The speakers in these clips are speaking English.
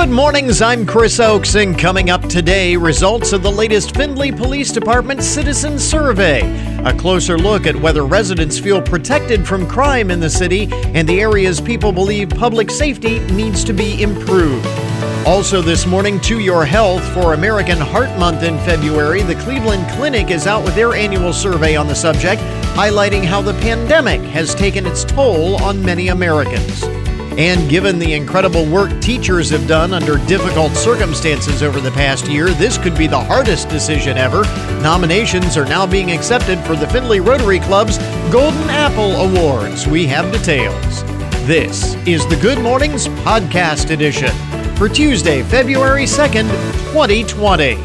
Good mornings, I'm Chris Oakes, and coming up today, results of the latest Findlay Police Department Citizen Survey. A closer look at whether residents feel protected from crime in the city and the areas people believe public safety needs to be improved. Also, this morning, To Your Health for American Heart Month in February, the Cleveland Clinic is out with their annual survey on the subject, highlighting how the pandemic has taken its toll on many Americans. And given the incredible work teachers have done under difficult circumstances over the past year, this could be the hardest decision ever. Nominations are now being accepted for the Findlay Rotary Club's Golden Apple Awards. We have details. This is the Good Mornings Podcast Edition for Tuesday, February 2nd, 2020.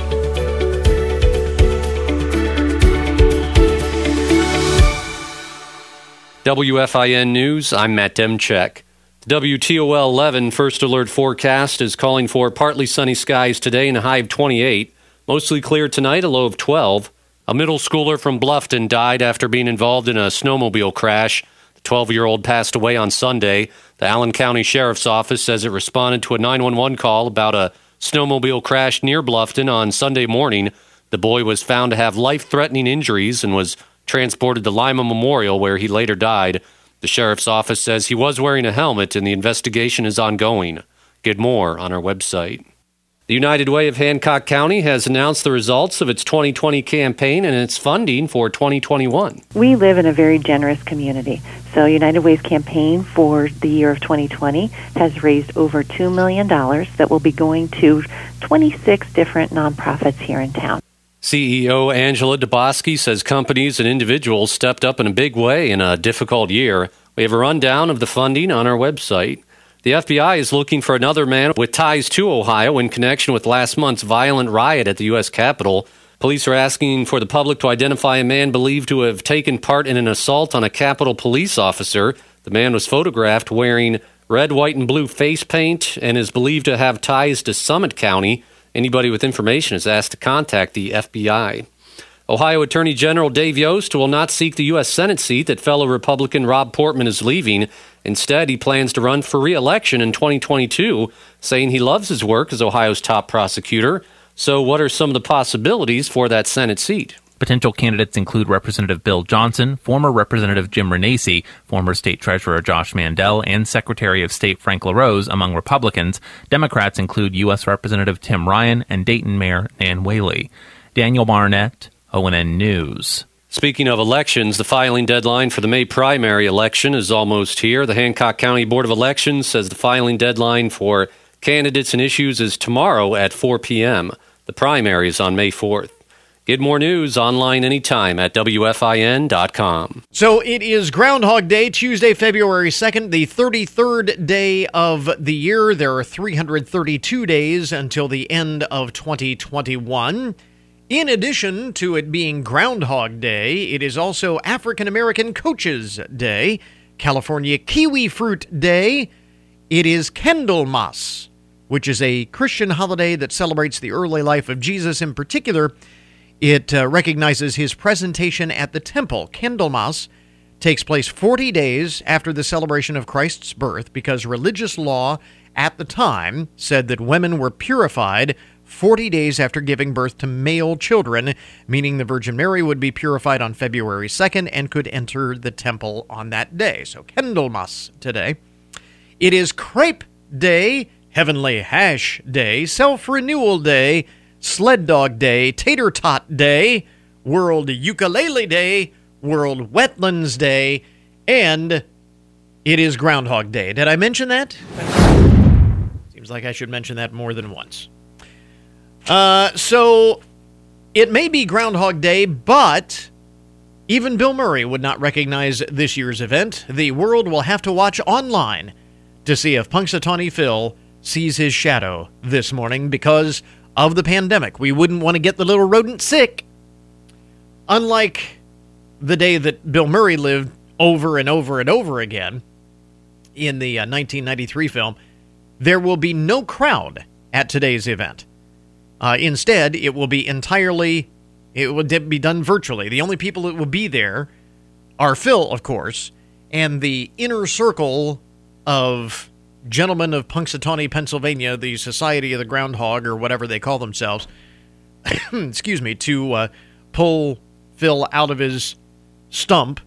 WFIN News, I'm Matt Demchek. WTOL 11 First Alert forecast is calling for partly sunny skies today and a high of 28. Mostly clear tonight, a low of 12. A middle schooler from Bluffton died after being involved in a snowmobile crash. The 12 year old passed away on Sunday. The Allen County Sheriff's Office says it responded to a 911 call about a snowmobile crash near Bluffton on Sunday morning. The boy was found to have life threatening injuries and was transported to Lima Memorial, where he later died. The sheriff's office says he was wearing a helmet and the investigation is ongoing. Get more on our website. The United Way of Hancock County has announced the results of its 2020 campaign and its funding for 2021. We live in a very generous community. So, United Way's campaign for the year of 2020 has raised over $2 million that will be going to 26 different nonprofits here in town. CEO Angela DeBoskey says companies and individuals stepped up in a big way in a difficult year. We have a rundown of the funding on our website. The FBI is looking for another man with ties to Ohio in connection with last month's violent riot at the U.S. Capitol. Police are asking for the public to identify a man believed to have taken part in an assault on a Capitol police officer. The man was photographed wearing red, white, and blue face paint and is believed to have ties to Summit County. Anybody with information is asked to contact the FBI. Ohio Attorney General Dave Yost will not seek the U.S. Senate seat that fellow Republican Rob Portman is leaving. Instead, he plans to run for re election in 2022, saying he loves his work as Ohio's top prosecutor. So, what are some of the possibilities for that Senate seat? Potential candidates include Representative Bill Johnson, former Representative Jim Renacci, former State Treasurer Josh Mandel, and Secretary of State Frank LaRose among Republicans. Democrats include U.S. Representative Tim Ryan and Dayton Mayor Nan Whaley. Daniel Barnett, ONN News. Speaking of elections, the filing deadline for the May primary election is almost here. The Hancock County Board of Elections says the filing deadline for candidates and issues is tomorrow at 4 p.m. The primary is on May 4th. Get more news online anytime at WFIN.com. So it is Groundhog Day, Tuesday, February 2nd, the 33rd day of the year. There are 332 days until the end of 2021. In addition to it being Groundhog Day, it is also African American Coaches Day, California Kiwi Fruit Day. It is Candlemas, which is a Christian holiday that celebrates the early life of Jesus in particular it uh, recognizes his presentation at the temple. Candlemas takes place 40 days after the celebration of Christ's birth because religious law at the time said that women were purified 40 days after giving birth to male children, meaning the Virgin Mary would be purified on February 2nd and could enter the temple on that day. So, Candlemas today. It is Crepe Day, Heavenly Hash Day, Self Renewal Day, Sled Dog Day, Tater Tot Day, World Ukulele Day, World Wetlands Day, and it is Groundhog Day. Did I mention that? Seems like I should mention that more than once. Uh, so it may be Groundhog Day, but even Bill Murray would not recognize this year's event. The world will have to watch online to see if Punxsutawney Phil sees his shadow this morning because of the pandemic. We wouldn't want to get the little rodent sick. Unlike the day that Bill Murray lived over and over and over again in the uh, 1993 film, there will be no crowd at today's event. Uh, instead, it will be entirely, it will be done virtually. The only people that will be there are Phil, of course, and the inner circle of gentlemen of Punxsutawney, Pennsylvania, the Society of the Groundhog, or whatever they call themselves, excuse me, to uh, pull Phil out of his stump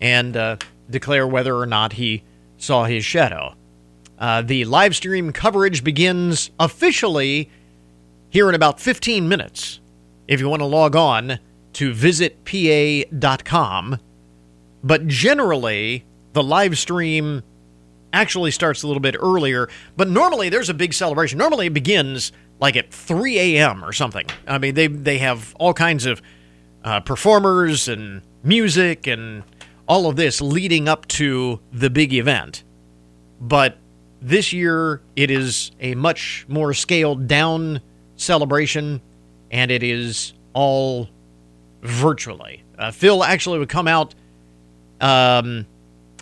and uh, declare whether or not he saw his shadow. Uh, the live stream coverage begins officially here in about 15 minutes. If you want to log on to visitpa.com, but generally, the live stream actually starts a little bit earlier. But normally, there's a big celebration. Normally, it begins like at 3 a.m. or something. I mean, they they have all kinds of uh, performers and music and all of this leading up to the big event. But this year, it is a much more scaled down celebration, and it is all virtually. Uh, Phil actually would come out um,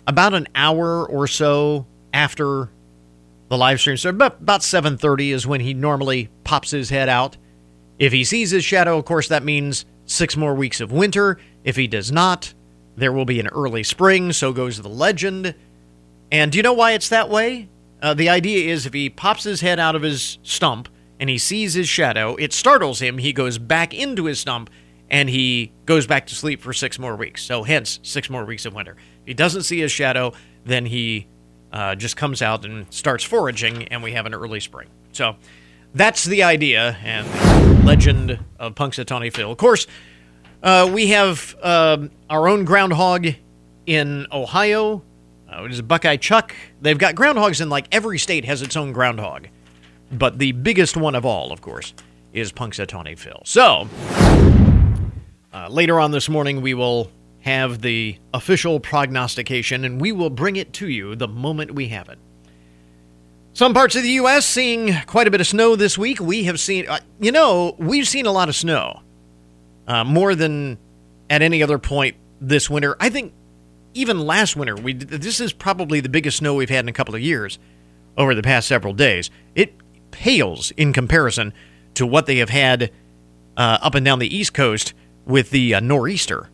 about an hour or so after the live stream. So about, about 7.30 is when he normally pops his head out. If he sees his shadow, of course, that means six more weeks of winter. If he does not, there will be an early spring. So goes the legend. And do you know why it's that way? Uh, the idea is if he pops his head out of his stump and he sees his shadow, it startles him. He goes back into his stump and he goes back to sleep for six more weeks. So, hence, six more weeks of winter. If he doesn't see his shadow, then he uh, just comes out and starts foraging, and we have an early spring. So, that's the idea and the legend of Punxsutawney Phil. Of course, uh, we have uh, our own groundhog in Ohio. Uh, it is Buckeye Chuck. They've got groundhogs in like every state has its own groundhog, but the biggest one of all, of course, is Punxsutawney Phil. So, uh, later on this morning, we will have the official prognostication, and we will bring it to you the moment we have it. Some parts of the U.S. seeing quite a bit of snow this week. We have seen, uh, you know, we've seen a lot of snow, uh, more than at any other point this winter. I think even last winter, we this is probably the biggest snow we've had in a couple of years over the past several days. It pales in comparison to what they have had uh, up and down the East Coast with the uh, nor'easter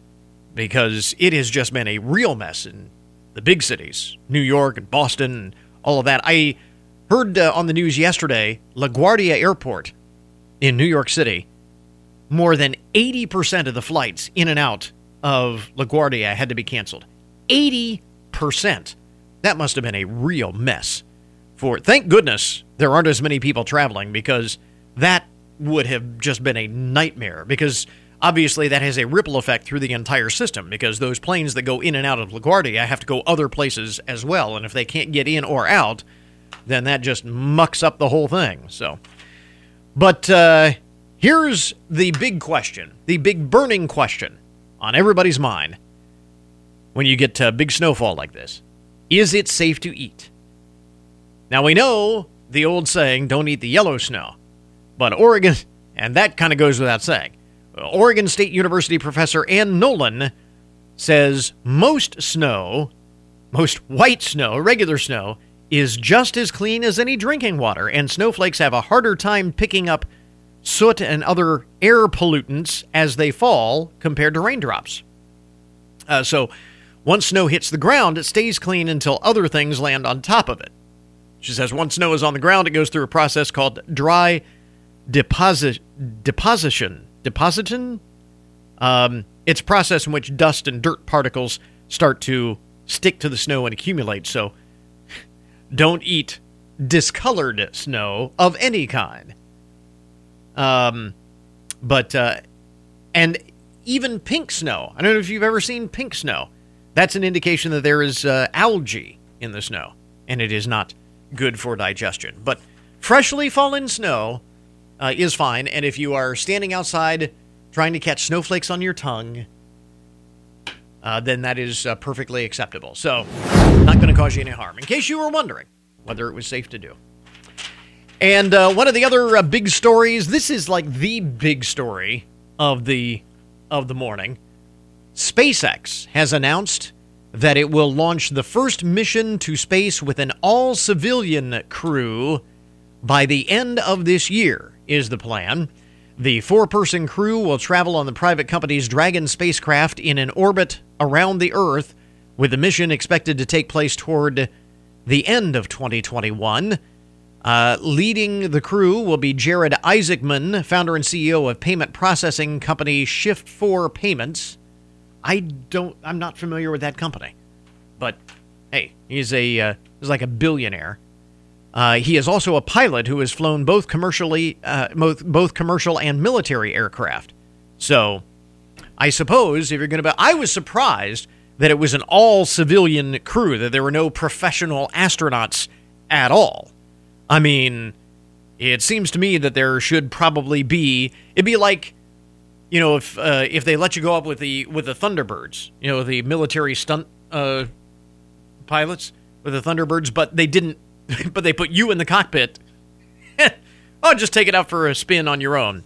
because it has just been a real mess in the big cities, New York and Boston and all of that. I heard uh, on the news yesterday, LaGuardia Airport in New York City, more than 80% of the flights in and out of LaGuardia had to be canceled. 80%. That must have been a real mess. For thank goodness there aren't as many people traveling because that would have just been a nightmare because Obviously, that has a ripple effect through the entire system because those planes that go in and out of LaGuardia have to go other places as well. And if they can't get in or out, then that just mucks up the whole thing. So, but uh, here's the big question, the big burning question on everybody's mind when you get a big snowfall like this: Is it safe to eat? Now we know the old saying, "Don't eat the yellow snow," but Oregon, and that kind of goes without saying. Oregon State University professor Anne Nolin says most snow, most white snow, regular snow, is just as clean as any drinking water, and snowflakes have a harder time picking up soot and other air pollutants as they fall compared to raindrops. Uh, so, once snow hits the ground, it stays clean until other things land on top of it. She says once snow is on the ground, it goes through a process called dry deposit deposition depositin. Um, it's a process in which dust and dirt particles start to stick to the snow and accumulate. So don't eat discolored snow of any kind. Um, but, uh, and even pink snow. I don't know if you've ever seen pink snow. That's an indication that there is uh, algae in the snow, and it is not good for digestion. But freshly fallen snow uh, is fine. And if you are standing outside trying to catch snowflakes on your tongue, uh, then that is uh, perfectly acceptable. So, not going to cause you any harm, in case you were wondering whether it was safe to do. And uh, one of the other uh, big stories, this is like the big story of the of the morning. SpaceX has announced that it will launch the first mission to space with an all civilian crew by the end of this year is the plan. The four person crew will travel on the private company's Dragon spacecraft in an orbit around the Earth, with the mission expected to take place toward the end of 2021. Uh, leading the crew will be Jared Isaacman, founder and CEO of payment processing company Shift4 Payments. I don't, I'm not familiar with that company, but hey, he's a uh, he's like a billionaire. Uh, he is also a pilot who has flown both commercially, uh, both both commercial and military aircraft. So, I suppose if you're going to, be, I was surprised that it was an all civilian crew, that there were no professional astronauts at all. I mean, it seems to me that there should probably be. It'd be like, you know, if uh, if they let you go up with the with the Thunderbirds, you know, the military stunt uh, pilots with the Thunderbirds, but they didn't. But they put you in the cockpit. oh, just take it out for a spin on your own.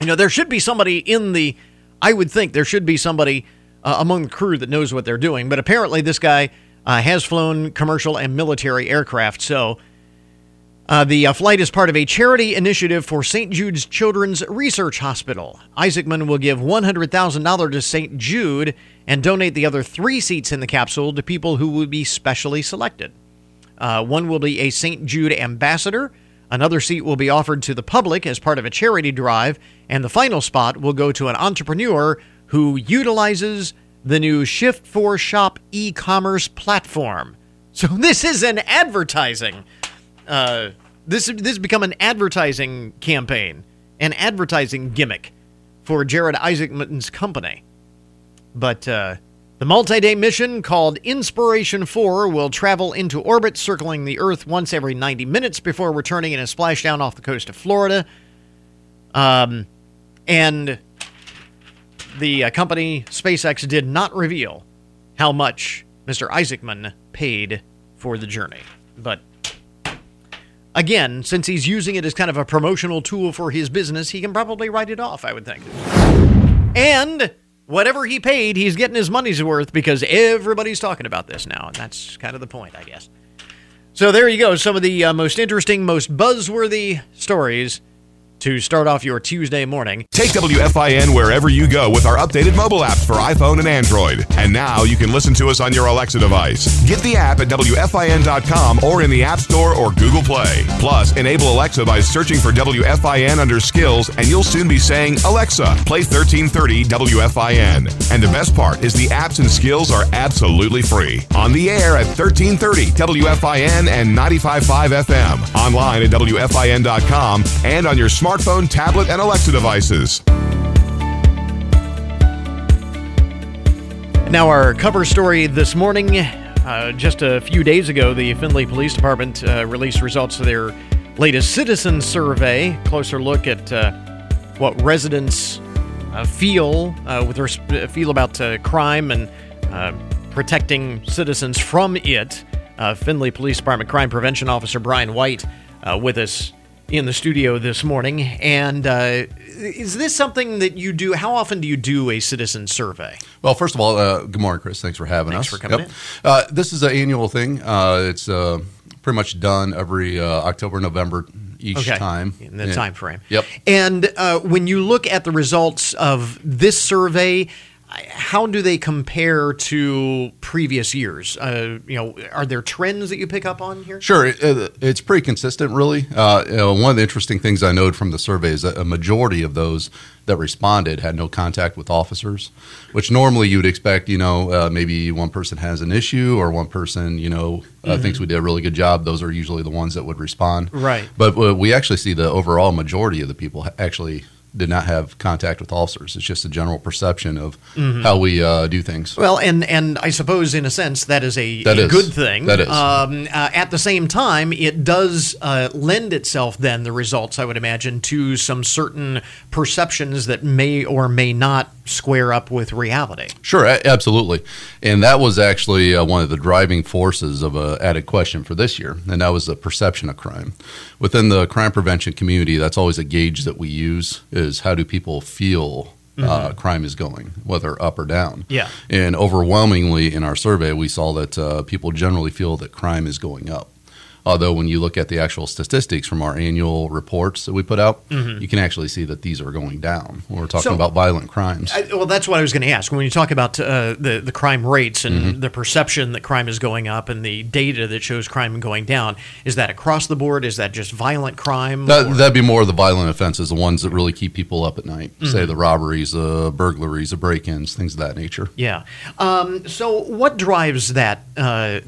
You know, there should be somebody in the. I would think there should be somebody uh, among the crew that knows what they're doing. But apparently, this guy uh, has flown commercial and military aircraft. So uh, the uh, flight is part of a charity initiative for St. Jude's Children's Research Hospital. Isaacman will give $100,000 to St. Jude and donate the other three seats in the capsule to people who will be specially selected. Uh, one will be a St. Jude ambassador. Another seat will be offered to the public as part of a charity drive, and the final spot will go to an entrepreneur who utilizes the new Shift4 Shop e commerce platform. So, this is an advertising. Uh, this, this has become an advertising campaign, an advertising gimmick for Jared Isaacman's company. But uh, the multi day mission called Inspiration 4 will travel into orbit, circling the Earth once every 90 minutes before returning in a splashdown off the coast of Florida. Um, and the uh, company SpaceX did not reveal how much Mr. Isaacman paid for the journey. But again, since he's using it as kind of a promotional tool for his business, he can probably write it off, I would think. And whatever he paid, he's getting his money's worth because everybody's talking about this now. And that's kind of the point, I guess. So there you go. Some of the uh, most interesting, most buzzworthy stories to start off your Tuesday morning. Take WFIN wherever you go with our updated mobile apps for iPhone and Android. And now you can listen to us on your Alexa device. Get the app at WFIN.com or in the App Store or Google Play. Plus, enable Alexa by searching for WFIN under skills, and you'll soon be saying, Alexa, play 1330 WFIN. And the best part is the apps and skills are absolutely free. On the air at 1330 WFIN and 95.5 FM. Online at WFIN.com and on your smartphone, tablet, and Alexa devices. Now, our cover story this morning. Uh, just a few days ago, the Findlay Police Department uh, released results of their latest citizen survey. Closer look at uh, what residents uh, feel uh, with res- feel about uh, crime and protecting citizens from it. Findlay Police Department Crime Prevention Officer Brian White with us in the studio this morning. And uh, is this something that you do? How often do you do a citizen survey? Well, first of all, uh, good morning, Chris. Thanks for having Thanks us. Thanks for coming yep. uh, this is an annual thing. Uh, it's uh, pretty much done every uh, October, November each okay. time. In the yeah. time frame. Yep. And when you look at the results of this survey, how do they compare to previous years? Uh, you know, are there trends that you pick up on here? Sure, it, it's pretty consistent, really. Uh, you know, one of the interesting things I noted from the survey is that a majority of those that responded had no contact with officers, which normally you would expect. You know, uh, maybe one person has an issue or one person, you know, uh, mm-hmm. thinks we did a really good job. Those are usually the ones that would respond. Right. But uh, we actually see the overall majority of the people actually did not have contact with officers. It's just a general perception of mm-hmm. how we uh, do things. Well, and and I suppose in a sense that is a, that a is. good thing. That is. Um, uh, at the same time, it does uh, lend itself then the results I would imagine to some certain perceptions that may or may not square up with reality. Sure, absolutely, and that was actually uh, one of the driving forces of a added question for this year, and that was the perception of crime within the crime prevention community. That's always a gauge that we use is how do people feel Mm-hmm. Uh, crime is going, whether up or down. Yeah. And overwhelmingly in our survey, we saw that uh, people generally feel that crime is going up. Although when you look at the actual statistics from our annual reports that we put out, you can actually see that these are going down. When we're talking Mm-hmm. So- about violent crimes. I, well, that's what I was going to ask. When you talk about uh, the the crime rates and Mm-hmm. the perception that crime is going up and the data that shows crime going down, is that across the board? Is that just violent crime? That, that'd be more of the violent offenses, the ones that really keep people up at night. Mm-hmm. Say the robberies, the burglaries, the break-ins, things of that nature. yeah. Um, so, what drives that uh, uh,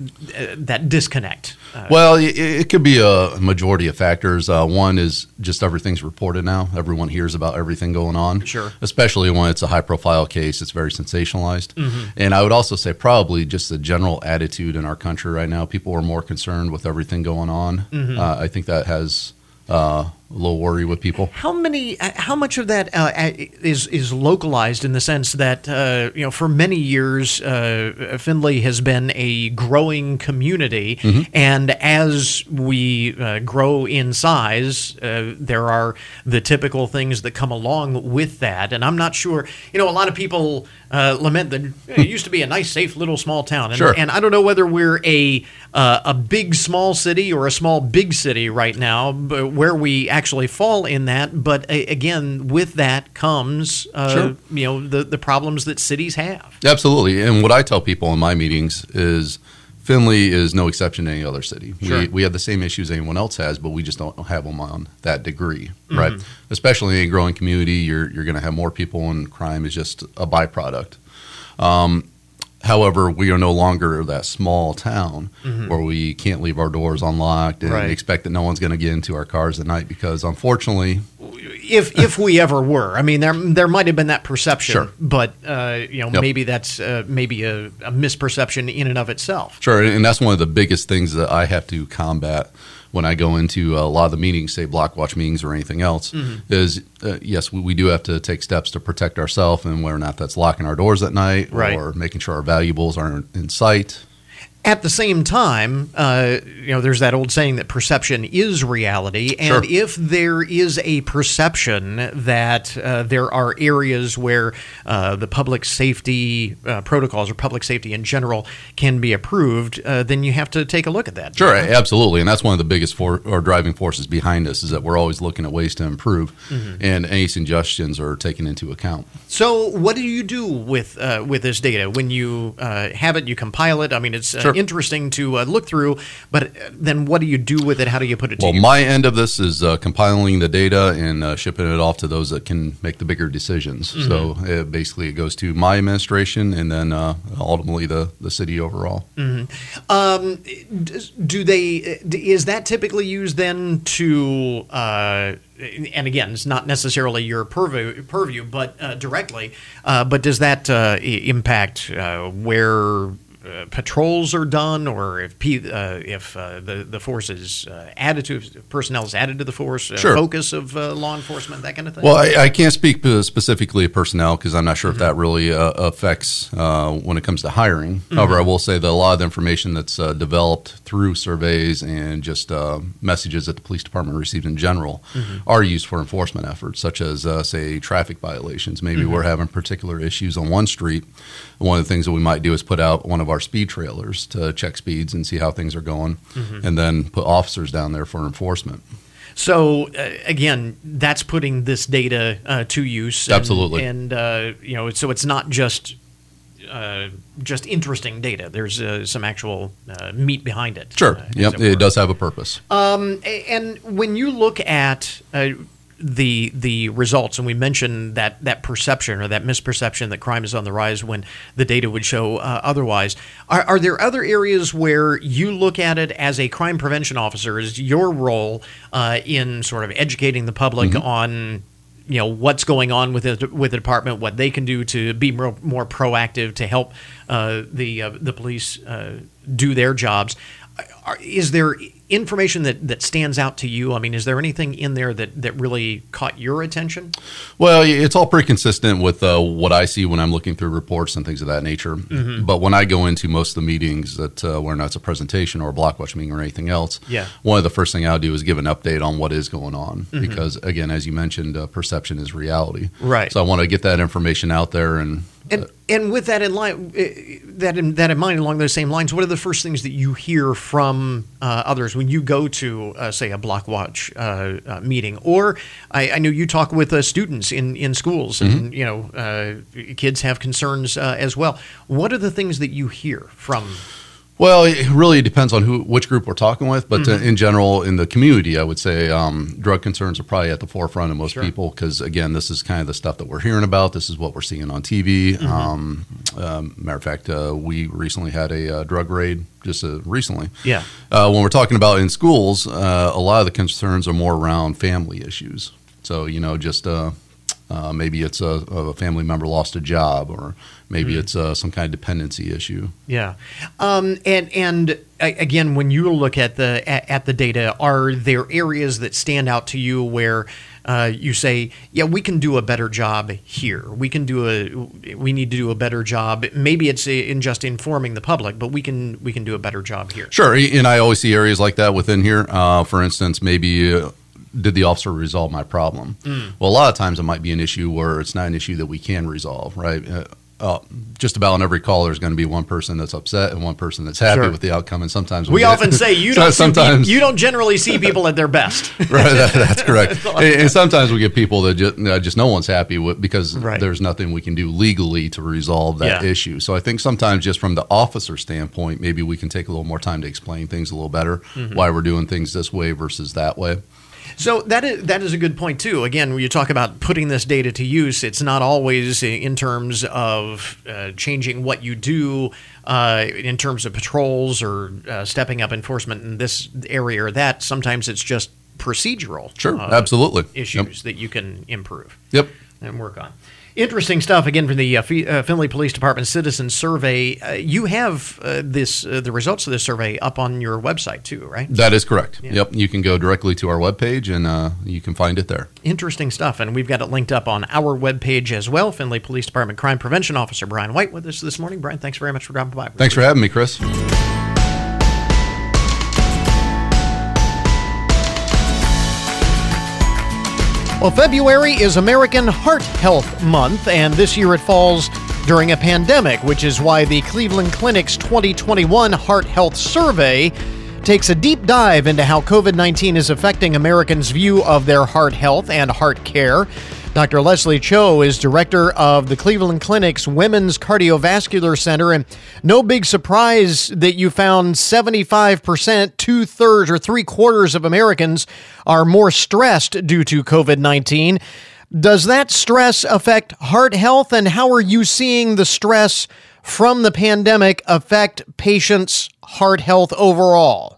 that disconnect? Uh, Well, it, it could be a majority of factors. Uh, one is just everything's reported now. Everyone hears about everything going on. Sure. Especially when it's a high profile case, it's very sensationalized. Mm-hmm. And I would also say probably just the general attitude in our country right now. People are more concerned with everything going on. Mm-hmm. Uh, I think that has uh, a little worry with people. How many? uh, How much of that uh, is is localized in the sense that uh, you know for many years uh, Findlay has been a growing community, and as we uh, grow in size, uh, there are the typical things that come along with that. And I'm not sure. You know, a lot of people uh, lament that it used to be a nice, safe little small town, and, Sure. and I don't know whether we're a uh, a big small city or a small big city right now, but where we actually fall in that. But a, again, with that comes uh, Sure. you know the the problems that cities have. Absolutely. And what I tell people in my meetings is Findlay is no exception to any other city. Sure. We, we have the same issues anyone else has, but we just don't have them on that degree, Mm-hmm. right? Especially in a growing community, you're, you're going to have more people, and crime is just a byproduct. Um, however, we are no longer that small town where we can't leave our doors unlocked and Mm-hmm. Right. expect that no one's going to get into our cars at night because, unfortunately, If if we ever were, I mean, there there might have been that perception, Sure. but uh, you know Yep. maybe that's uh, maybe a, a misperception in and of itself. Sure, and that's one of the biggest things that I have to combat when I go into a lot of the meetings, say block watch meetings or anything else. Is uh, yes, we, we do have to take steps to protect ourselves, and whether or not that's locking our doors at night Right. or making sure our valuables aren't in sight. At the same time, uh, you know, there's that old saying that perception is reality, and Sure. if there is a perception that uh, there are areas where uh, the public safety uh, protocols or public safety in general can be approved, uh, then you have to take a look at that. Sure, absolutely, and that's one of the biggest for, or driving forces behind us is that we're always looking at ways to improve, and any suggestions are taken into account. So, what do you do with uh, with this data when you uh, have it? You compile it. I mean, it's uh, Sure. Interesting to uh, look through, but uh, then what do you do with it? How do you put it Well, my end of this is uh, compiling the data and uh, shipping it off to those that can make the bigger decisions. So it, basically, it goes to my administration and then uh, ultimately the, the city overall. Um, do they? Is that typically used then to? Uh, and again, it's not necessarily your purview, purview but uh, directly. Uh, but does that uh, impact uh, where? Uh, patrols are done, or if P, uh, if uh, the the force is uh, added to personnel is added to the force, uh, Sure. focus of uh, law enforcement, that kind of thing. Well, I, I can't speak specifically of personnel because I'm not sure if that really uh, affects uh, when it comes to hiring. However, I will say that a lot of the information that's uh, developed through surveys and just uh, messages that the police department receives in general are used for enforcement efforts, such as, uh, say, traffic violations. Maybe we're having particular issues on one street. One of the things that we might do is put out one of our speed trailers to check speeds and see how things are going, and then put officers down there for enforcement. So uh, again, that's putting this data uh, to use. And, Absolutely. and uh, you know, so it's not just uh, just interesting data. There's uh, some actual uh, meat behind it. Sure. yep. it It does have a purpose. Um, and when you look at uh, the the results, and we mentioned that that perception or that misperception that crime is on the rise when the data would show uh, otherwise, are, are there other areas where you look at it as a crime prevention officer? Is your role uh, in sort of educating the public on you know what's going on with the, with the department, what they can do to be more, more proactive to help uh, the uh, the police uh, do their jobs. Are, is there information that, that stands out to you? I mean, is there anything in there that, that really caught your attention? Well, it's all pretty consistent with uh, what I see when I'm looking through reports and things of that nature. Mm-hmm. But when I go into most of the meetings that uh, not it's a presentation or a block watch meeting or anything else, Yeah. one of the first thing I'll do is give an update on what is going on Mm-hmm. because again, as you mentioned, uh, perception is reality. Right. So I want to get that information out there and And and with that in line, uh, that in that in mind, along those same lines, what are the first things that you hear from uh, others when you go to, uh, say, a Block Watch uh, uh meeting? Or I, I, know you talk with uh, students in in schools, and mm-hmm. you know, kids have concerns as well. What are the things that you hear from? Well, it really depends on who, which group we're talking with, but mm-hmm. in general, in the community, I would say um, drug concerns are probably at the forefront of most sure. people because, again, this is kind of the stuff that we're hearing about. This is what we're seeing on TV. Mm-hmm. Um, um, matter of fact, uh, we recently had a uh, drug raid just uh, recently. Yeah. Uh, when we're talking about in schools, uh, a lot of the concerns are more around family issues. So, you know, just uh, maybe it's a, a family member lost a job or Maybe mm. it's uh, some kind of dependency issue. Yeah, um, and and again, when you look at the at, at, the data, are there areas that stand out to you where uh, you say, "Yeah, we can do a better job here. We can do a we need to do a better job. Maybe it's in just informing the public, but we can we can do a better job here." Sure, and I always see areas like that within here. Uh, for instance, maybe. Uh, did the officer resolve my problem? Mm. Well, a lot of times it might be an issue where it's not an issue that we can resolve, right? Uh, just about on every call, there's going to be one person that's upset and one person that's happy sure. with the outcome. And sometimes we, we often say you don't sometimes see, you don't generally see people at their best. right, that, that's correct. and, and, sometimes we get people that just, just no one's happy with because right. there's nothing we can do legally to resolve that yeah. issue. So I think sometimes just from the officer standpoint, maybe we can take a little more time to explain things a little better, mm-hmm. why we're doing things this way versus that way. So that is that is a good point too. Again, when you talk about putting this data to use, it's not always in terms of uh, changing what you do uh, in terms of patrols or uh, stepping up enforcement in this area or that. Sometimes it's just procedural. Sure, uh, absolutely issues yep. that you can improve. Yep, and work on. Interesting stuff again from the uh, uh, Findlay Police Department Citizen Survey. Uh, you have uh, this uh, the results of this survey up on your website too, right? That is correct. Yeah. Yep, you can go directly to our webpage and uh, you can find it there. Interesting stuff, and we've got it linked up on our webpage as well. Findlay Police Department Crime Prevention Officer Brian White with us this morning. Brian, thanks very much for dropping by. Thanks for having me, Chris. Well, February is American Heart Health Month, and this year it falls during a pandemic, which is why the Cleveland Clinic's 2021 Heart Health Survey takes a deep dive into how COVID 19 is affecting Americans' view of their heart health and heart care. Dr. Leslie Cho is director of the Cleveland Clinic's Women's Cardiovascular Center. And no big surprise that you found 75%, two thirds, or three quarters of Americans are more stressed due to COVID 19. Does that stress affect heart health? And how are you seeing the stress from the pandemic affect patients' heart health overall?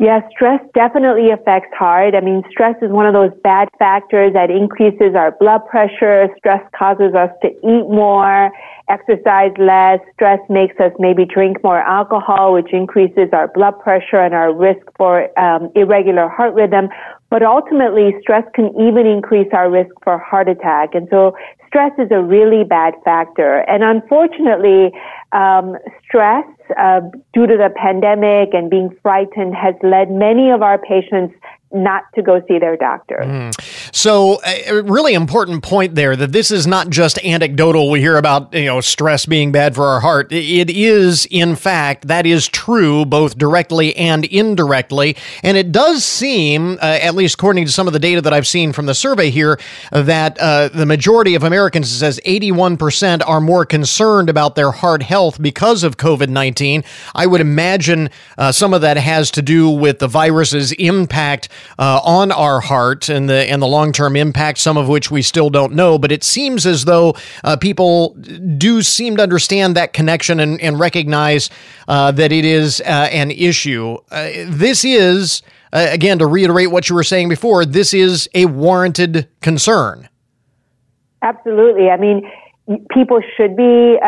Yeah, stress definitely affects heart. I mean, stress is one of those bad factors that increases our blood pressure. Stress causes us to eat more, exercise less. Stress makes us maybe drink more alcohol, which increases our blood pressure and our risk for um, irregular heart rhythm. But ultimately, stress can even increase our risk for heart attack. And so stress is a really bad factor. And unfortunately, um, stress uh, due to the pandemic and being frightened has led many of our patients not to go see their doctor. Mm. So, a really important point there that this is not just anecdotal. We hear about you know stress being bad for our heart. It is, in fact, that is true both directly and indirectly. And it does seem, uh, at least according to some of the data that I've seen from the survey here, that uh, the majority of Americans, says 81%, are more concerned about their heart health because of COVID 19. I would imagine uh, some of that has to do with the virus's impact uh, on our heart and the and the long term impact, some of which we still don't know. But it seems as though uh, people do seem to understand that connection and, and recognize uh, that it is uh, an issue. Uh, this is uh, again to reiterate what you were saying before. This is a warranted concern. Absolutely. I mean, people should be,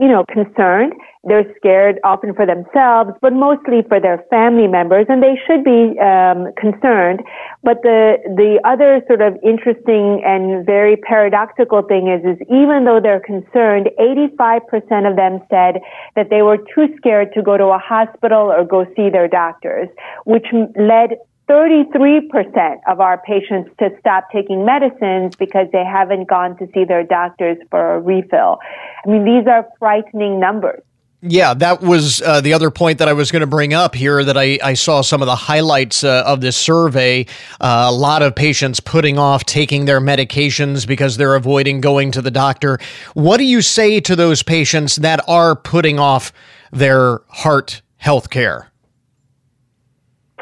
you know, concerned they're scared often for themselves, but mostly for their family members, and they should be um, concerned. But the the other sort of interesting and very paradoxical thing is, is even though they're concerned, 85% of them said that they were too scared to go to a hospital or go see their doctors, which led 33% of our patients to stop taking medicines because they haven't gone to see their doctors for a refill. I mean, these are frightening numbers. Yeah, that was uh, the other point that I was going to bring up here. That I, I saw some of the highlights uh, of this survey. Uh, a lot of patients putting off taking their medications because they're avoiding going to the doctor. What do you say to those patients that are putting off their heart health care?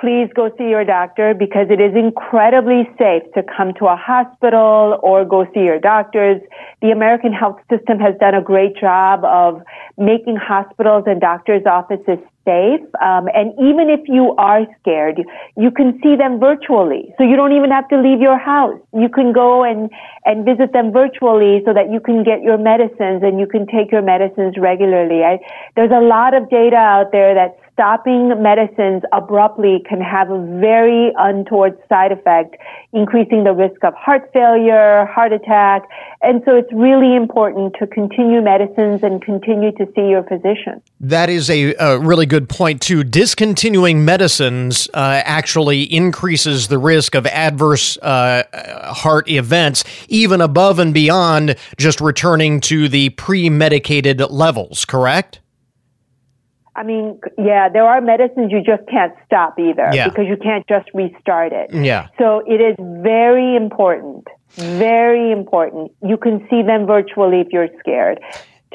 Please go see your doctor because it is incredibly safe to come to a hospital or go see your doctors. The American health system has done a great job of making hospitals and doctors' offices safe. Um, and even if you are scared, you can see them virtually. So you don't even have to leave your house. You can go and, and visit them virtually so that you can get your medicines and you can take your medicines regularly. I, there's a lot of data out there that stopping medicines abruptly can have a very untoward side effect, increasing the risk of heart failure, heart attack. And so it's really important to continue medicines and continue to see your physician. That is a, a really good point, too. Discontinuing medicines uh, actually increases the risk of adverse uh, heart events, even above and beyond just returning to the pre medicated levels, correct? I mean, yeah, there are medicines you just can't stop either yeah. because you can't just restart it. Yeah. So it is very important, very important. You can see them virtually if you're scared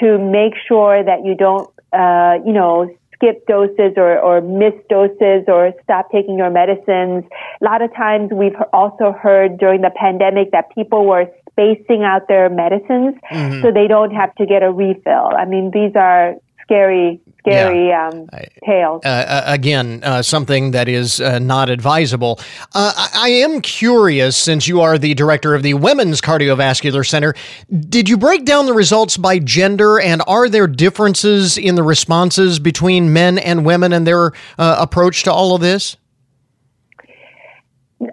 to make sure that you don't, uh, you know, skip doses or, or miss doses or stop taking your medicines. A lot of times we've also heard during the pandemic that people were spacing out their medicines mm-hmm. so they don't have to get a refill. I mean, these are scary scary yeah. um, tales. Uh, uh, again, uh, something that is uh, not advisable. Uh, I, I, am curious, since you are the director of the Women's Cardiovascular Center, did you break down the results by gender, and are there differences in the responses between men and women and their uh, approach to all of this?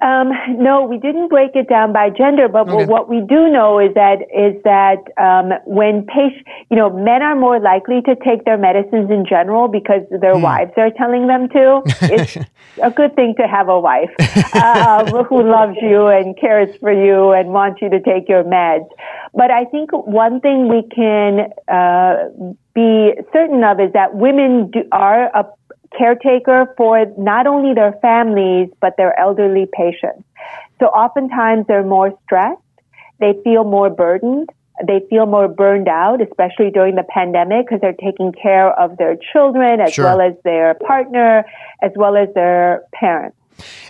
Um, no, we didn't break it down by gender, but okay. what we do know is that is that um, when patients, you know, men are more likely to take their medicines in general because their mm. wives are telling them to. It's a good thing to have a wife uh, who loves you and cares for you and wants you to take your meds. But I think one thing we can uh, be certain of is that women do, are a caretaker for not only their families, but their elderly patients. So oftentimes they're more stressed. They feel more burdened. They feel more burned out, especially during the pandemic because they're taking care of their children as sure. well as their partner, as well as their parents.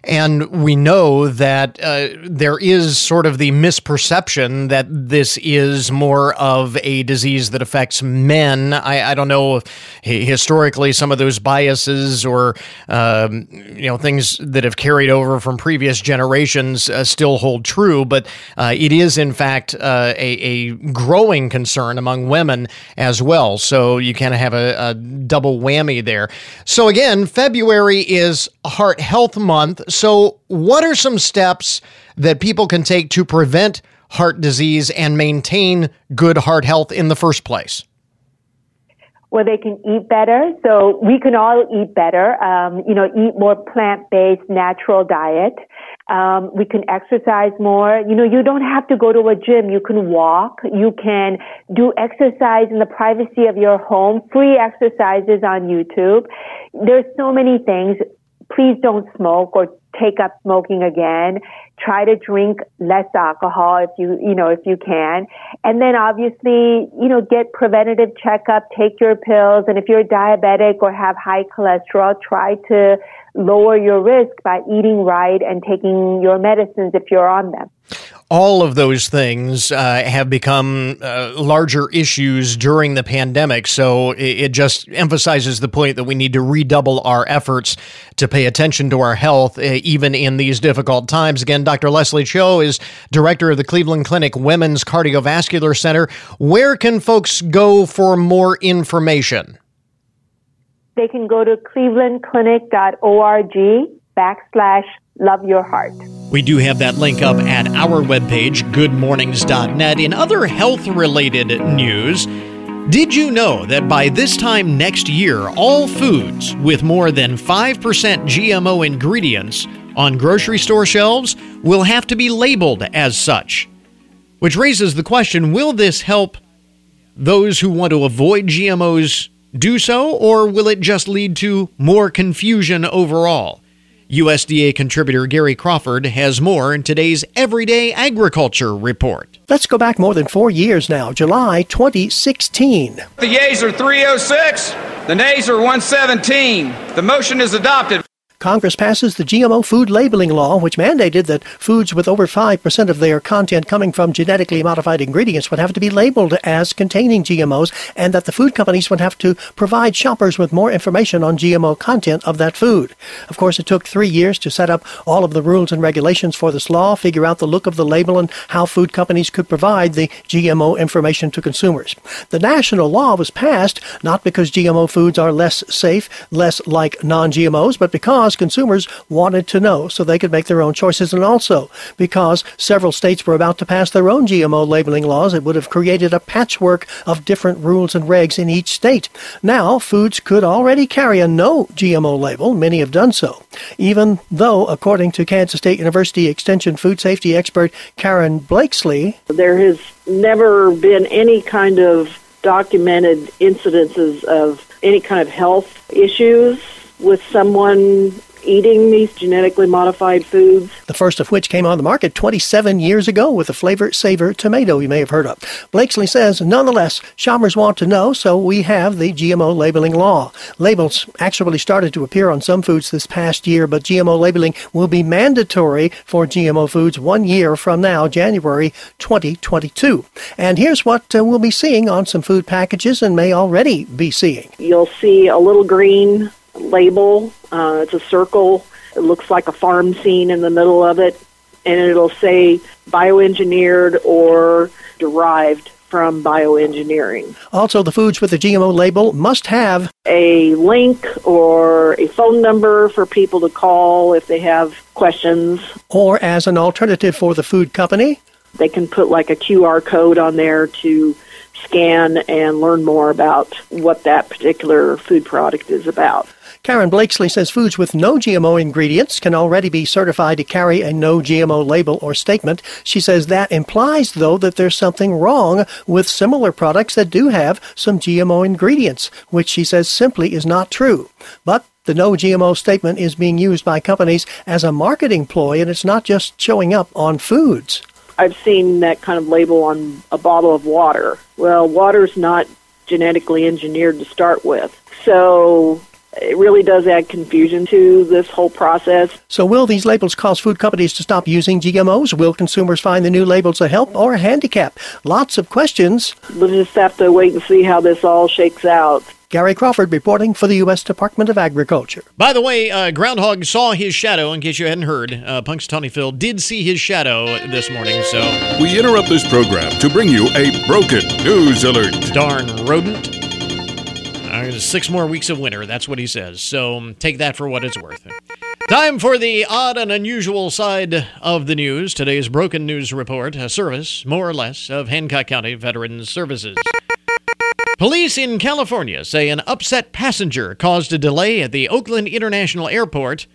And we know that uh, there is sort of the misperception that this is more of a disease that affects men. I, I don't know if historically some of those biases or um, you know things that have carried over from previous generations uh, still hold true, but uh, it is in fact uh, a, a, growing concern among women as well. So you kind of have a, a double whammy there. So again, February is Heart Health Month. So, what are some steps that people can take to prevent heart disease and maintain good heart health in the first place? Well, they can eat better. So we can all eat better. Um, you know, eat more plant-based, natural diet. Um, we can exercise more. You know, you don't have to go to a gym. You can walk. You can do exercise in the privacy of your home. Free exercises on YouTube. There's so many things please don't smoke or take up smoking again. Try to drink less alcohol if you, you know, if you can. And then obviously, you know, get preventative checkup, take your pills. And if you're diabetic or have high cholesterol, try to lower your risk by eating right and taking your medicines if you're on them all of those things uh, have become uh, larger issues during the pandemic. So it, just emphasizes the point that we need to redouble our efforts to pay attention to our health, uh, even in these difficult times. Again, Dr. Leslie Cho is director of the Cleveland Clinic Women's Cardiovascular Center. Where can folks go for more information? They can go to clevelandclinic.org backslash love your heart. We do have that link up at our webpage, goodmornings.net. In other health related news, Did you know that by this time next year, all foods with more than 5% GMO ingredients on grocery store shelves will have to be labeled as such? Which raises the question will this help those who want to avoid GMOs do so, or will it just lead to more confusion overall? USDA contributor Gary Crawford has more in today's Everyday Agriculture Report. Let's go back more than four years now, July 2016. The yeas are 306, the nays are 117. The motion is adopted. Congress passes the GMO food labeling law, which mandated that foods with over 5% of their content coming from genetically modified ingredients would have to be labeled as containing GMOs, and that the food companies would have to provide shoppers with more information on GMO content of that food. Of course, it took three years to set up all of the rules and regulations for this law, figure out the look of the label, and how food companies could provide the GMO information to consumers. The national law was passed not because GMO foods are less safe, less like non GMOs, but because consumers wanted to know so they could make their own choices. And also because several states were about to pass their own GMO labeling laws, it would have created a patchwork of different rules and regs in each state. Now, foods could already carry a no GMO label. Many have done so. Even though, according to Kansas State University Extension food safety expert Karen Blakeslee, there has never been any kind of documented incidences of any kind of health issues with someone eating these genetically modified foods. The first of which came on the market 27 years ago with the Flavr Savr tomato you may have heard of. Blakeslee says, nonetheless, shoppers want to know, so we have the GMO labeling law. Labels actually started to appear on some foods this past year, but GMO labeling will be mandatory for GMO foods one year from now, January 2022. And here's what uh, we'll be seeing on some food packages and may already be seeing. You'll see a little green label. Uh, it's a circle. It looks like a farm scene in the middle of it, and it'll say bioengineered or derived from bioengineering. Also, the foods with the GMO label must have a link or a phone number for people to call if they have questions. Or as an alternative for the food company, they can put like a QR code on there to scan and learn more about what that particular food product is about. Karen Blakeslee says foods with no GMO ingredients can already be certified to carry a no GMO label or statement. She says that implies, though, that there's something wrong with similar products that do have some GMO ingredients, which she says simply is not true. But the no GMO statement is being used by companies as a marketing ploy, and it's not just showing up on foods. I've seen that kind of label on a bottle of water. Well, water's not genetically engineered to start with. So it really does add confusion to this whole process. So, will these labels cause food companies to stop using GMOs? Will consumers find the new labels a help or a handicap? Lots of questions. We'll just have to wait and see how this all shakes out. Gary Crawford reporting for the U.S. Department of Agriculture. By the way, uh, Groundhog saw his shadow, in case you hadn't heard. Uh, Punxsutawney Phil did see his shadow this morning, so. We interrupt this program to bring you a broken news alert. Darn rodent. Uh, six more weeks of winter, that's what he says. So um, take that for what it's worth. Time for the odd and unusual side of the news. Today's Broken News Report, a service, more or less, of Hancock County Veterans Services. Police in California say an upset passenger caused a delay at the Oakland International Airport.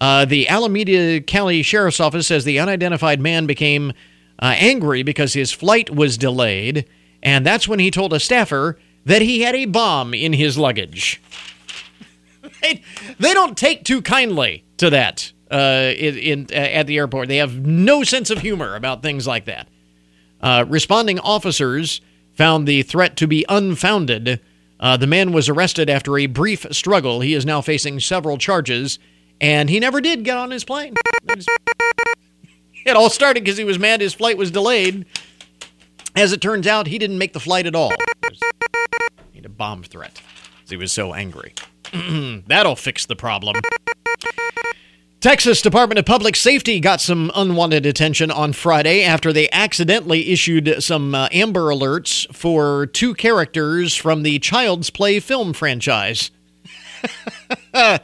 Uh, the Alameda County Sheriff's Office says the unidentified man became uh, angry because his flight was delayed, and that's when he told a staffer that he had a bomb in his luggage. they, don't take too kindly to that uh, in, in uh, at the airport. They have no sense of humor about things like that. Uh, responding officers found the threat to be unfounded. Uh, the man was arrested after a brief struggle. He is now facing several charges, and he never did get on his plane. It all started because he was mad his flight was delayed. As it turns out, he didn't make the flight at all. A bomb threat he was so angry. That'll fix the problem. Texas Department of Public Safety got some unwanted attention on Friday after they accidentally issued some uh, Amber Alerts for two characters from the Child's Play film franchise.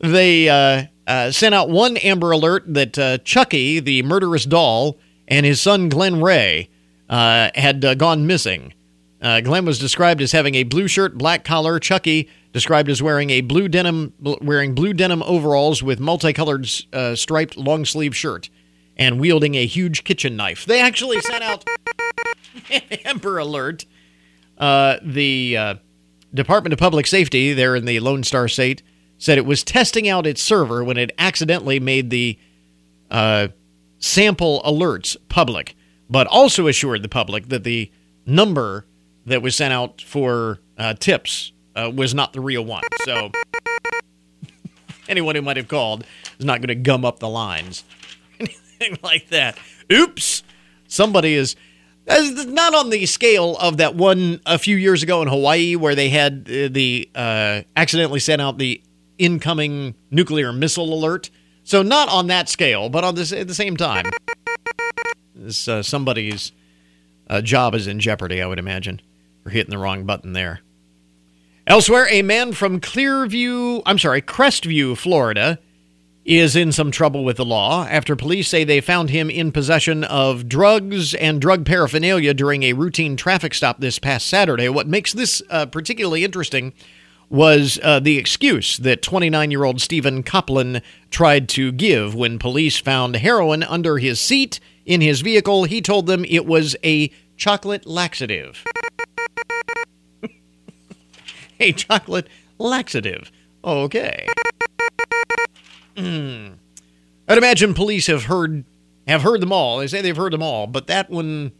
they uh, uh, sent out one Amber Alert that uh, Chucky, the murderous doll, and his son Glenn Ray uh, had uh, gone missing. Uh, Glenn was described as having a blue shirt, black collar. Chucky described as wearing a blue denim, wearing blue denim overalls with multicolored uh, striped long sleeve shirt, and wielding a huge kitchen knife. They actually sent out Amber Alert. Uh, the uh, Department of Public Safety there in the Lone Star State said it was testing out its server when it accidentally made the uh, sample alerts public, but also assured the public that the number that was sent out for uh, tips uh, was not the real one. So anyone who might have called is not going to gum up the lines, anything like that. Oops, somebody is. Not on the scale of that one a few years ago in Hawaii where they had uh, the uh, accidentally sent out the incoming nuclear missile alert. So not on that scale, but on this at the same time, this uh, somebody's uh, job is in jeopardy. I would imagine for hitting the wrong button there. Elsewhere, a man from Clearview, I'm sorry, Crestview, Florida, is in some trouble with the law after police say they found him in possession of drugs and drug paraphernalia during a routine traffic stop this past Saturday. What makes this uh, particularly interesting was uh, the excuse that 29 year old Stephen Copland tried to give when police found heroin under his seat in his vehicle. He told them it was a chocolate laxative. A chocolate laxative. Okay. Mm. I'd imagine police have heard have heard them all. They say they've heard them all, but that one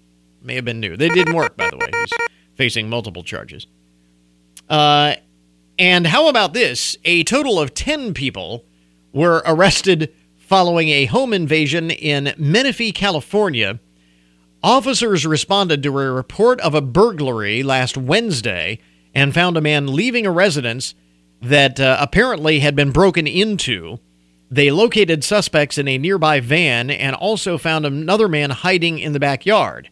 may have been new. They didn't work, by the way. He's facing multiple charges. Uh, and how about this? A total of 10 people were arrested following a home invasion in Menifee, California. Officers responded to a report of a burglary last Wednesday and found a man leaving a residence that uh, apparently had been broken into. They located suspects in a nearby van and also found another man hiding in the backyard.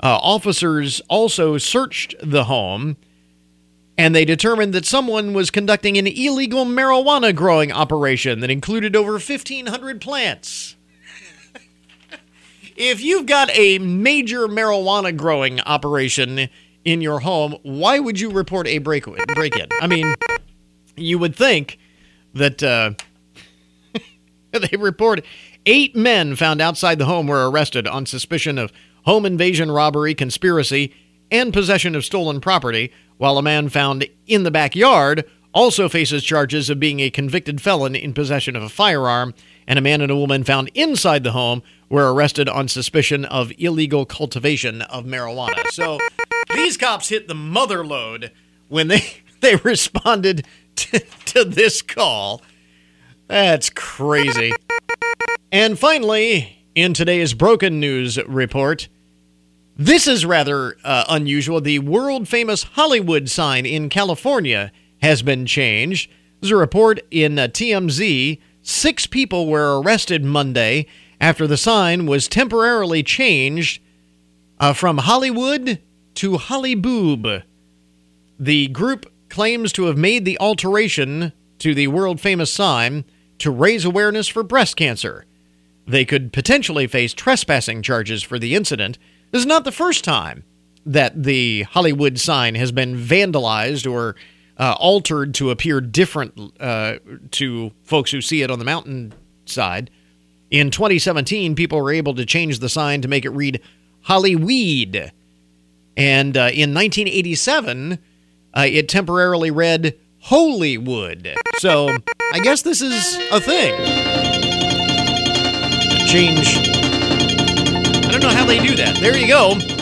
Uh, officers also searched the home and they determined that someone was conducting an illegal marijuana growing operation that included over 1,500 plants. if you've got a major marijuana growing operation in your home, why would you report a break break in? I mean, you would think that uh, they report eight men found outside the home were arrested on suspicion of home invasion, robbery, conspiracy, and possession of stolen property while a man found in the backyard also faces charges of being a convicted felon in possession of a firearm, and a man and a woman found inside the home were arrested on suspicion of illegal cultivation of marijuana. So these cops hit the mother lode when they, they responded to, to this call. That's crazy. And finally, in today's broken news report, this is rather uh, unusual. The world famous Hollywood sign in California has been changed. There's a report in uh, TMZ. Six people were arrested Monday after the sign was temporarily changed uh, from Hollywood to Hollyboob. The group claims to have made the alteration to the world famous sign to raise awareness for breast cancer. They could potentially face trespassing charges for the incident this is not the first time that the Hollywood sign has been vandalized or uh, altered to appear different uh, to folks who see it on the mountainside. In 2017, people were able to change the sign to make it read Hollyweed. And uh, in 1987, uh, it temporarily read Holywood. So I guess this is a thing. Change I don't know how they do that. There you go.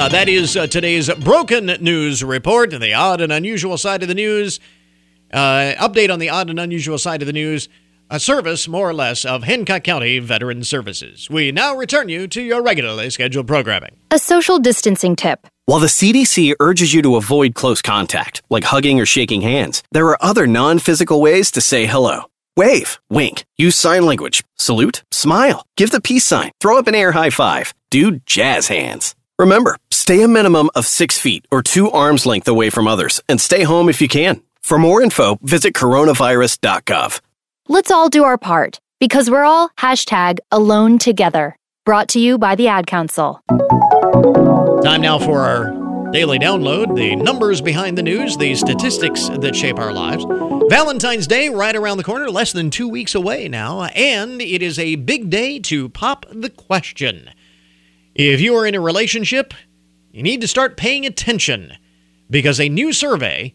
Uh, that is uh, today's broken news report, the odd and unusual side of the news. Uh, update on the odd and unusual side of the news. A service, more or less, of Hancock County Veteran Services. We now return you to your regularly scheduled programming. A social distancing tip. While the CDC urges you to avoid close contact, like hugging or shaking hands, there are other non physical ways to say hello. Wave, wink, use sign language, salute, smile, give the peace sign, throw up an air high five, do jazz hands. Remember, stay a minimum of six feet or two arms length away from others and stay home if you can. For more info, visit coronavirus.gov. Let's all do our part because we're all hashtag alone together. Brought to you by the Ad Council. Time now for our Daily Download, the numbers behind the news, the statistics that shape our lives. Valentine's Day right around the corner, less than two weeks away now, and it is a big day to pop the question. If you are in a relationship, you need to start paying attention because a new survey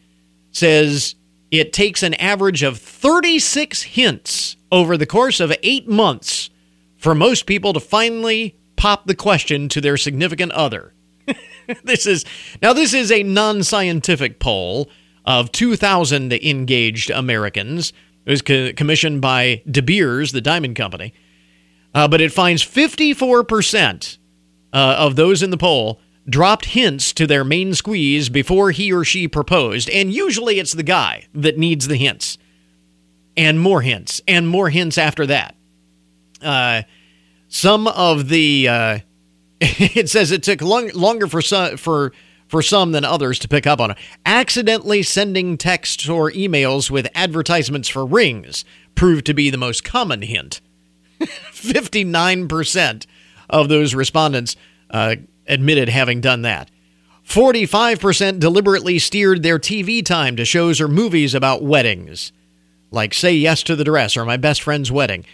says it takes an average of 36 hints over the course of eight months for most people to finally pop the question to their significant other. this is now this is a non-scientific poll of 2,000 engaged Americans. It was co- commissioned by De Beers, the diamond company, uh, but it finds 54% uh, of those in the poll dropped hints to their main squeeze before he or she proposed, and usually it's the guy that needs the hints, and more hints, and more hints after that. Uh, some of the uh, it says it took long, longer for some for for some than others to pick up on it. Accidentally sending texts or emails with advertisements for rings proved to be the most common hint. Fifty nine percent of those respondents uh, admitted having done that. 45% deliberately steered their TV time to shows or movies about weddings, like Say Yes to the Dress or My Best Friend's Wedding.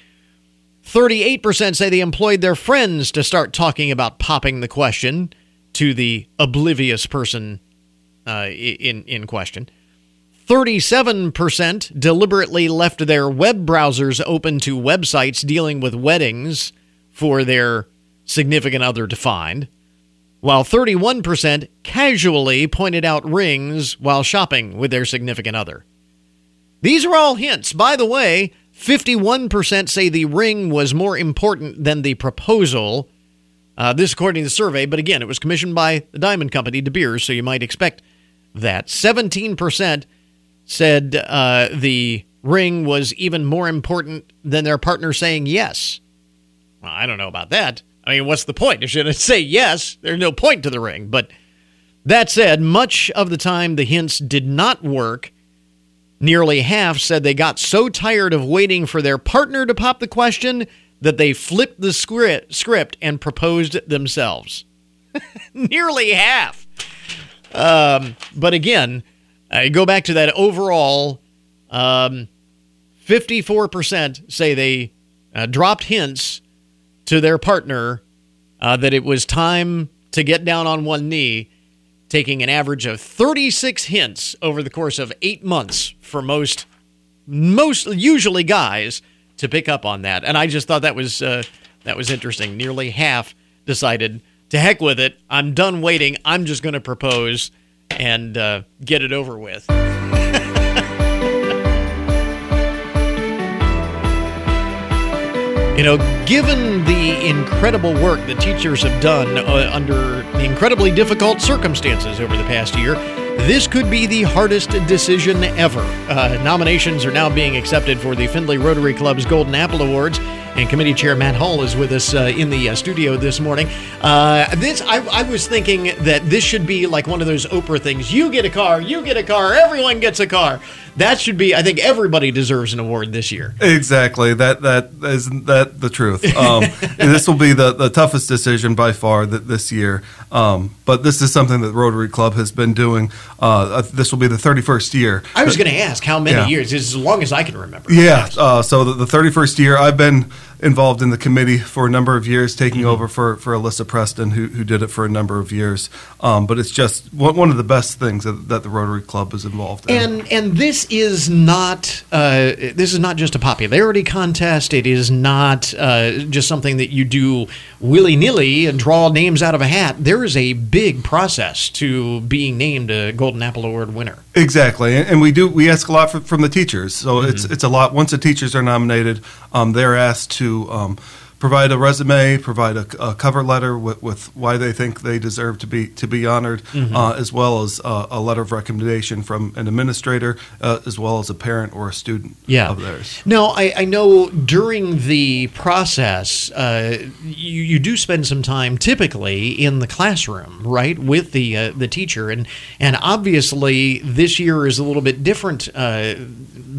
38% say they employed their friends to start talking about popping the question to the oblivious person uh, in, in question. 37% deliberately left their web browsers open to websites dealing with weddings for their significant other to find, while 31% casually pointed out rings while shopping with their significant other. These are all hints. By the way, 51% say the ring was more important than the proposal. Uh, this, according to the survey, but again, it was commissioned by the diamond company, De Beers, so you might expect that. 17% said uh, the ring was even more important than their partner saying yes. Well, I don't know about that. I mean, what's the point? Should it say yes? There's no point to the ring. But that said, much of the time the hints did not work Nearly half said they got so tired of waiting for their partner to pop the question that they flipped the script and proposed themselves. Nearly half. Um, but again, I go back to that overall um, 54% say they uh, dropped hints to their partner uh, that it was time to get down on one knee taking an average of 36 hints over the course of eight months for most, most usually guys to pick up on that. And I just thought that was uh, that was interesting. Nearly half decided to heck with it. I'm done waiting. I'm just going to propose and uh, get it over with. You know, given the incredible work that teachers have done uh, under the incredibly difficult circumstances over the past year, this could be the hardest decision ever. Uh, nominations are now being accepted for the Findlay Rotary Club's Golden Apple Awards. And committee chair Matt Hall is with us uh, in the uh, studio this morning. Uh, this, I, I, was thinking that this should be like one of those Oprah things. You get a car, you get a car, everyone gets a car that should be. I think everybody deserves an award this year. Exactly. That that is that the truth. Um, this will be the, the toughest decision by far that this year. Um, but this is something that Rotary Club has been doing. Uh, this will be the 31st year. I was going to ask how many yeah. years. It's as long as I can remember. Yeah. Uh, so the, the 31st year, I've been involved in the committee for a number of years, taking mm-hmm. over for, for Alyssa Preston, who, who did it for a number of years. Um, but it's just one, one of the best things that, that, the Rotary Club is involved in. And and this is not uh, this is not just a popularity contest. It is not uh, just something that you do willy nilly and draw names out of a hat. There is a big process to being named a Golden Apple Award winner. Exactly, and, and we do we ask a lot for, from the teachers. So mm-hmm. it's it's a lot. Once the teachers are nominated, um, they're asked to um, provide a resume, provide a, a cover letter with, with, why they think they deserve to be to be honored, mm-hmm. uh, as well as uh, a letter of recommendation from an administrator, uh, as well as a parent or a student yeah. of theirs. Now, I, I know during the process, uh, you, you do spend some time typically in the classroom, right, with the uh, the teacher, and and obviously this year is a little bit different uh,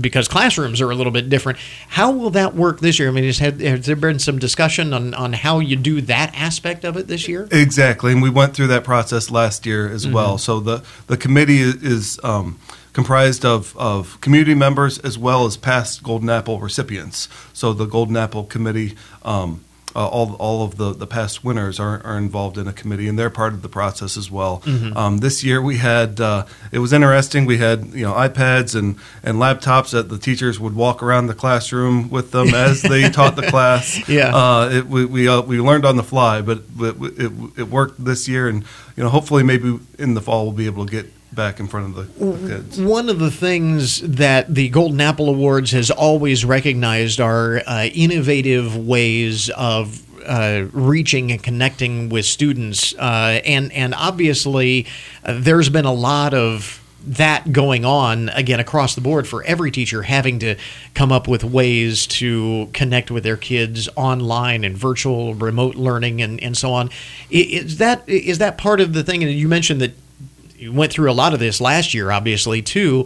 because classrooms are a little bit different. How will that work this year? I mean, has, had, has there been some discussion discussion on, on how you do that aspect of it this year? Exactly, and we went through that process last year as Mm-hmm. well. So the the committee is um, comprised of of community members as well as past Golden Apple recipients. So the Golden Apple committee. Um, uh, all, all of the, the past winners are, are involved in a committee and they're part of the process as well. Mhm. Um, this year we had uh, it was interesting. We had you know iPads and, and laptops that the teachers would walk around the classroom with them as they taught the class. Yeah. Uh, it, we we, uh, we learned on the fly, but, but it, it worked this year, and you know hopefully maybe in the fall we'll be able to get back in front of the, the kids. One of the things that the Golden Apple Awards has always recognized are uh, innovative ways of uh, reaching and connecting with students, uh, and and obviously uh, there's been a lot of that going on again across the board for every teacher having to come up with ways to connect with their kids online and virtual remote learning and, and so on is that is that part of the thing and you mentioned that you went through a lot of this last year, obviously too.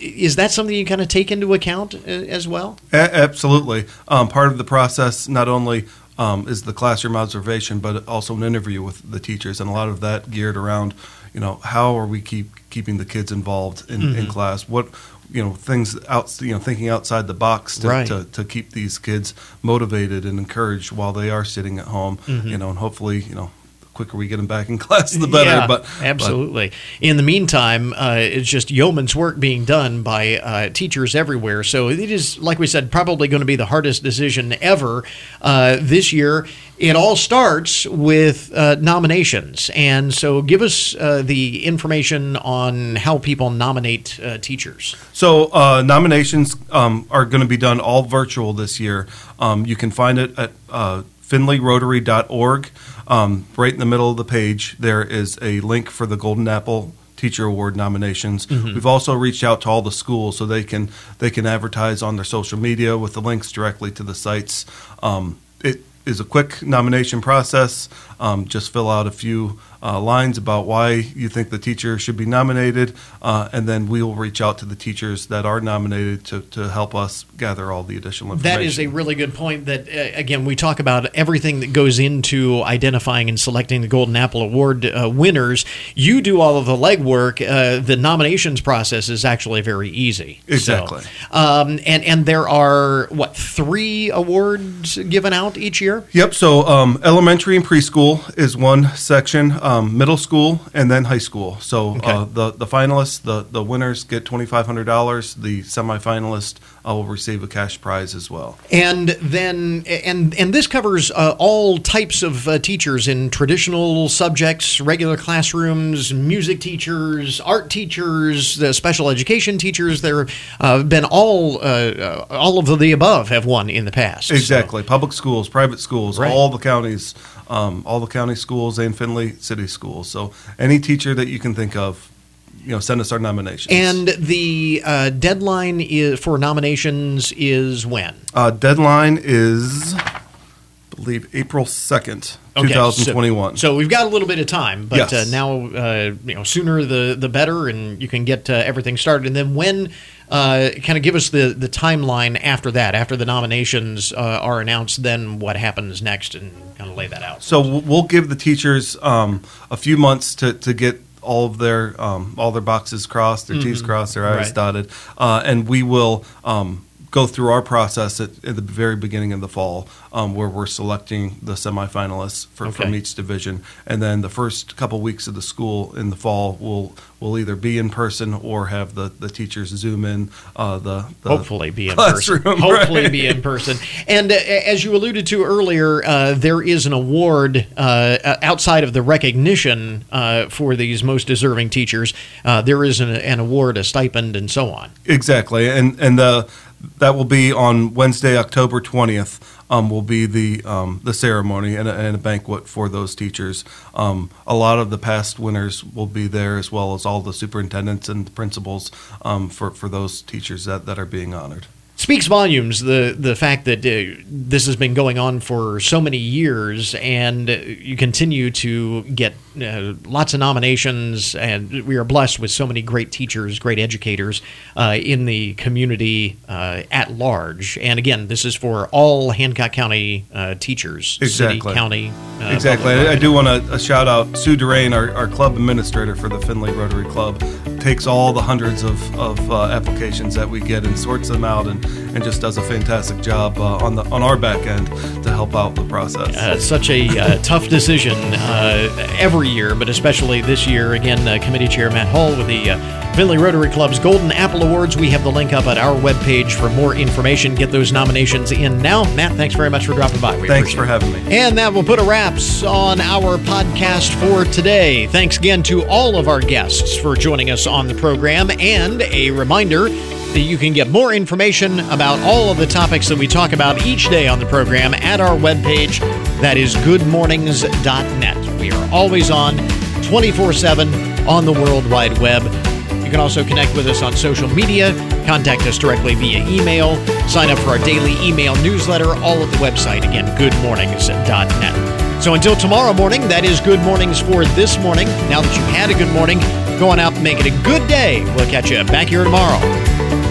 Is that something you kind of take into account uh, as well? A- absolutely, um, part of the process not only um, is the classroom observation, but also an interview with the teachers, and a lot of that geared around, you know, how are we keep keeping the kids involved in, in Mhm. class? What you know things out you know thinking outside the box to, Right. to, to keep these kids motivated and encouraged while they are sitting at home Mhm. you know and hopefully you know quicker we get them back in class the better Yeah, but absolutely. In the meantime, uh, it's just yeoman's work being done by uh, teachers everywhere. So it is, like we said, probably going to be the hardest decision ever uh, this year. It all starts with uh, nominations, and so give us uh, the information on how people nominate uh, teachers. So uh, nominations um, are going to be done all virtual this year. Um, you can find it at uh, findlayrotary.org. Um, right in the middle of the page, there is a link for the Golden Apple Teacher Award nominations. Mhm. We've also reached out to all the schools so they can they can advertise on their social media with the links directly to the sites. Um, it is a quick nomination process. Um, just fill out a few uh, lines about why you think the teacher should be nominated, uh, and then we will reach out to the teachers that are nominated to, to help us gather all the additional information. That is a really good point. That uh, again, we talk about everything that goes into identifying and selecting the Golden Apple Award uh, winners. You do all of the legwork. Uh, the nominations process is actually very easy. So, Exactly. um, and and there are what three awards given out each year. Yep. So um, elementary and preschool is one section, um, middle school, and then high school. So Okay. uh, the the finalists, the the winners get twenty five hundred dollars. The semifinalist uh, will receive a cash prize as well. And then, and and this covers uh, all types of uh, teachers in traditional subjects, regular classrooms, music teachers, art teachers, the special education teachers. There have been all uh, uh, all of the above have won in the past. So- Exactly. Public schools, private schools, Right. all the counties, um, all the county schools and Findlay City schools. So any teacher that you can think of, you know, send us our nominations. And the uh, deadline is, for nominations is when? uh, deadline is, I believe, April second, Okay, two thousand twenty-one. So, so we've got a little bit of time, but Yes. uh, now uh, you know sooner the the better, and you can get uh, everything started. And then when, uh, kind of give us the the timeline after that, after the nominations uh, are announced, then what happens next, and kind of lay that out. So we'll give the teachers um, a few months to, to get all of their um, all their boxes crossed, their T's Mhm. crossed, their I's Right. dotted, uh, and we will um, go through our process at, at the very beginning of the fall, um, where we're selecting the semifinalists for, from each division, and then the first couple weeks of the school in the fall will will either be in person or have the, the teachers zoom in uh, the, the Hopefully, be in person. Hopefully, right. be in person. And uh, as you alluded to earlier, uh, there is an award uh, outside of the recognition uh, for these most deserving teachers. Uh, there is an, an award, a stipend, and so on. Exactly, and and the that will be on Wednesday, October twentieth. Um, will be the um, the ceremony and a, and a banquet for those teachers. Um, a lot of the past winners will be there, as well as all the superintendents and principals um, for for those teachers that, that are being honored. Speaks volumes the the fact that uh, this has been going on for so many years and you continue to get uh, lots of nominations and we are blessed with so many great teachers great educators uh, in the community uh, at large and again this is for all Hancock County uh, teachers Exactly. city county uh, exactly. I, I do want to shout out Sue Durain, our, our club administrator for the Findlay Rotary Club, takes all the hundreds of, of uh, applications that we get and sorts them out and, and just does a fantastic job uh, on the on our back end to help out the process. Uh, it's such a uh, tough decision uh, every year, but especially this year. Again, uh, Committee Chair Matt Hall with the uh, Findlay Rotary Club's Golden Apple Awards. We have the link up at our webpage for more information. Get those nominations in now. Matt, thanks very much for dropping by. We Thanks for having me. And that will put a wraps on our podcast for today. Thanks again to all of our guests for joining us on the program. And a reminder that you can get more information about all of the topics that we talk about each day on the program at our webpage. That is goodmornings.net. We are always on 24 7 on the World Wide Web. You can also connect with us on social media, contact us directly via email, sign up for our daily email newsletter, all at the website. Again, goodmornings.net. So until tomorrow morning, that is Good Mornings for this morning. Now that you've had a good morning, go on out and make it a good day. We'll catch you back here tomorrow.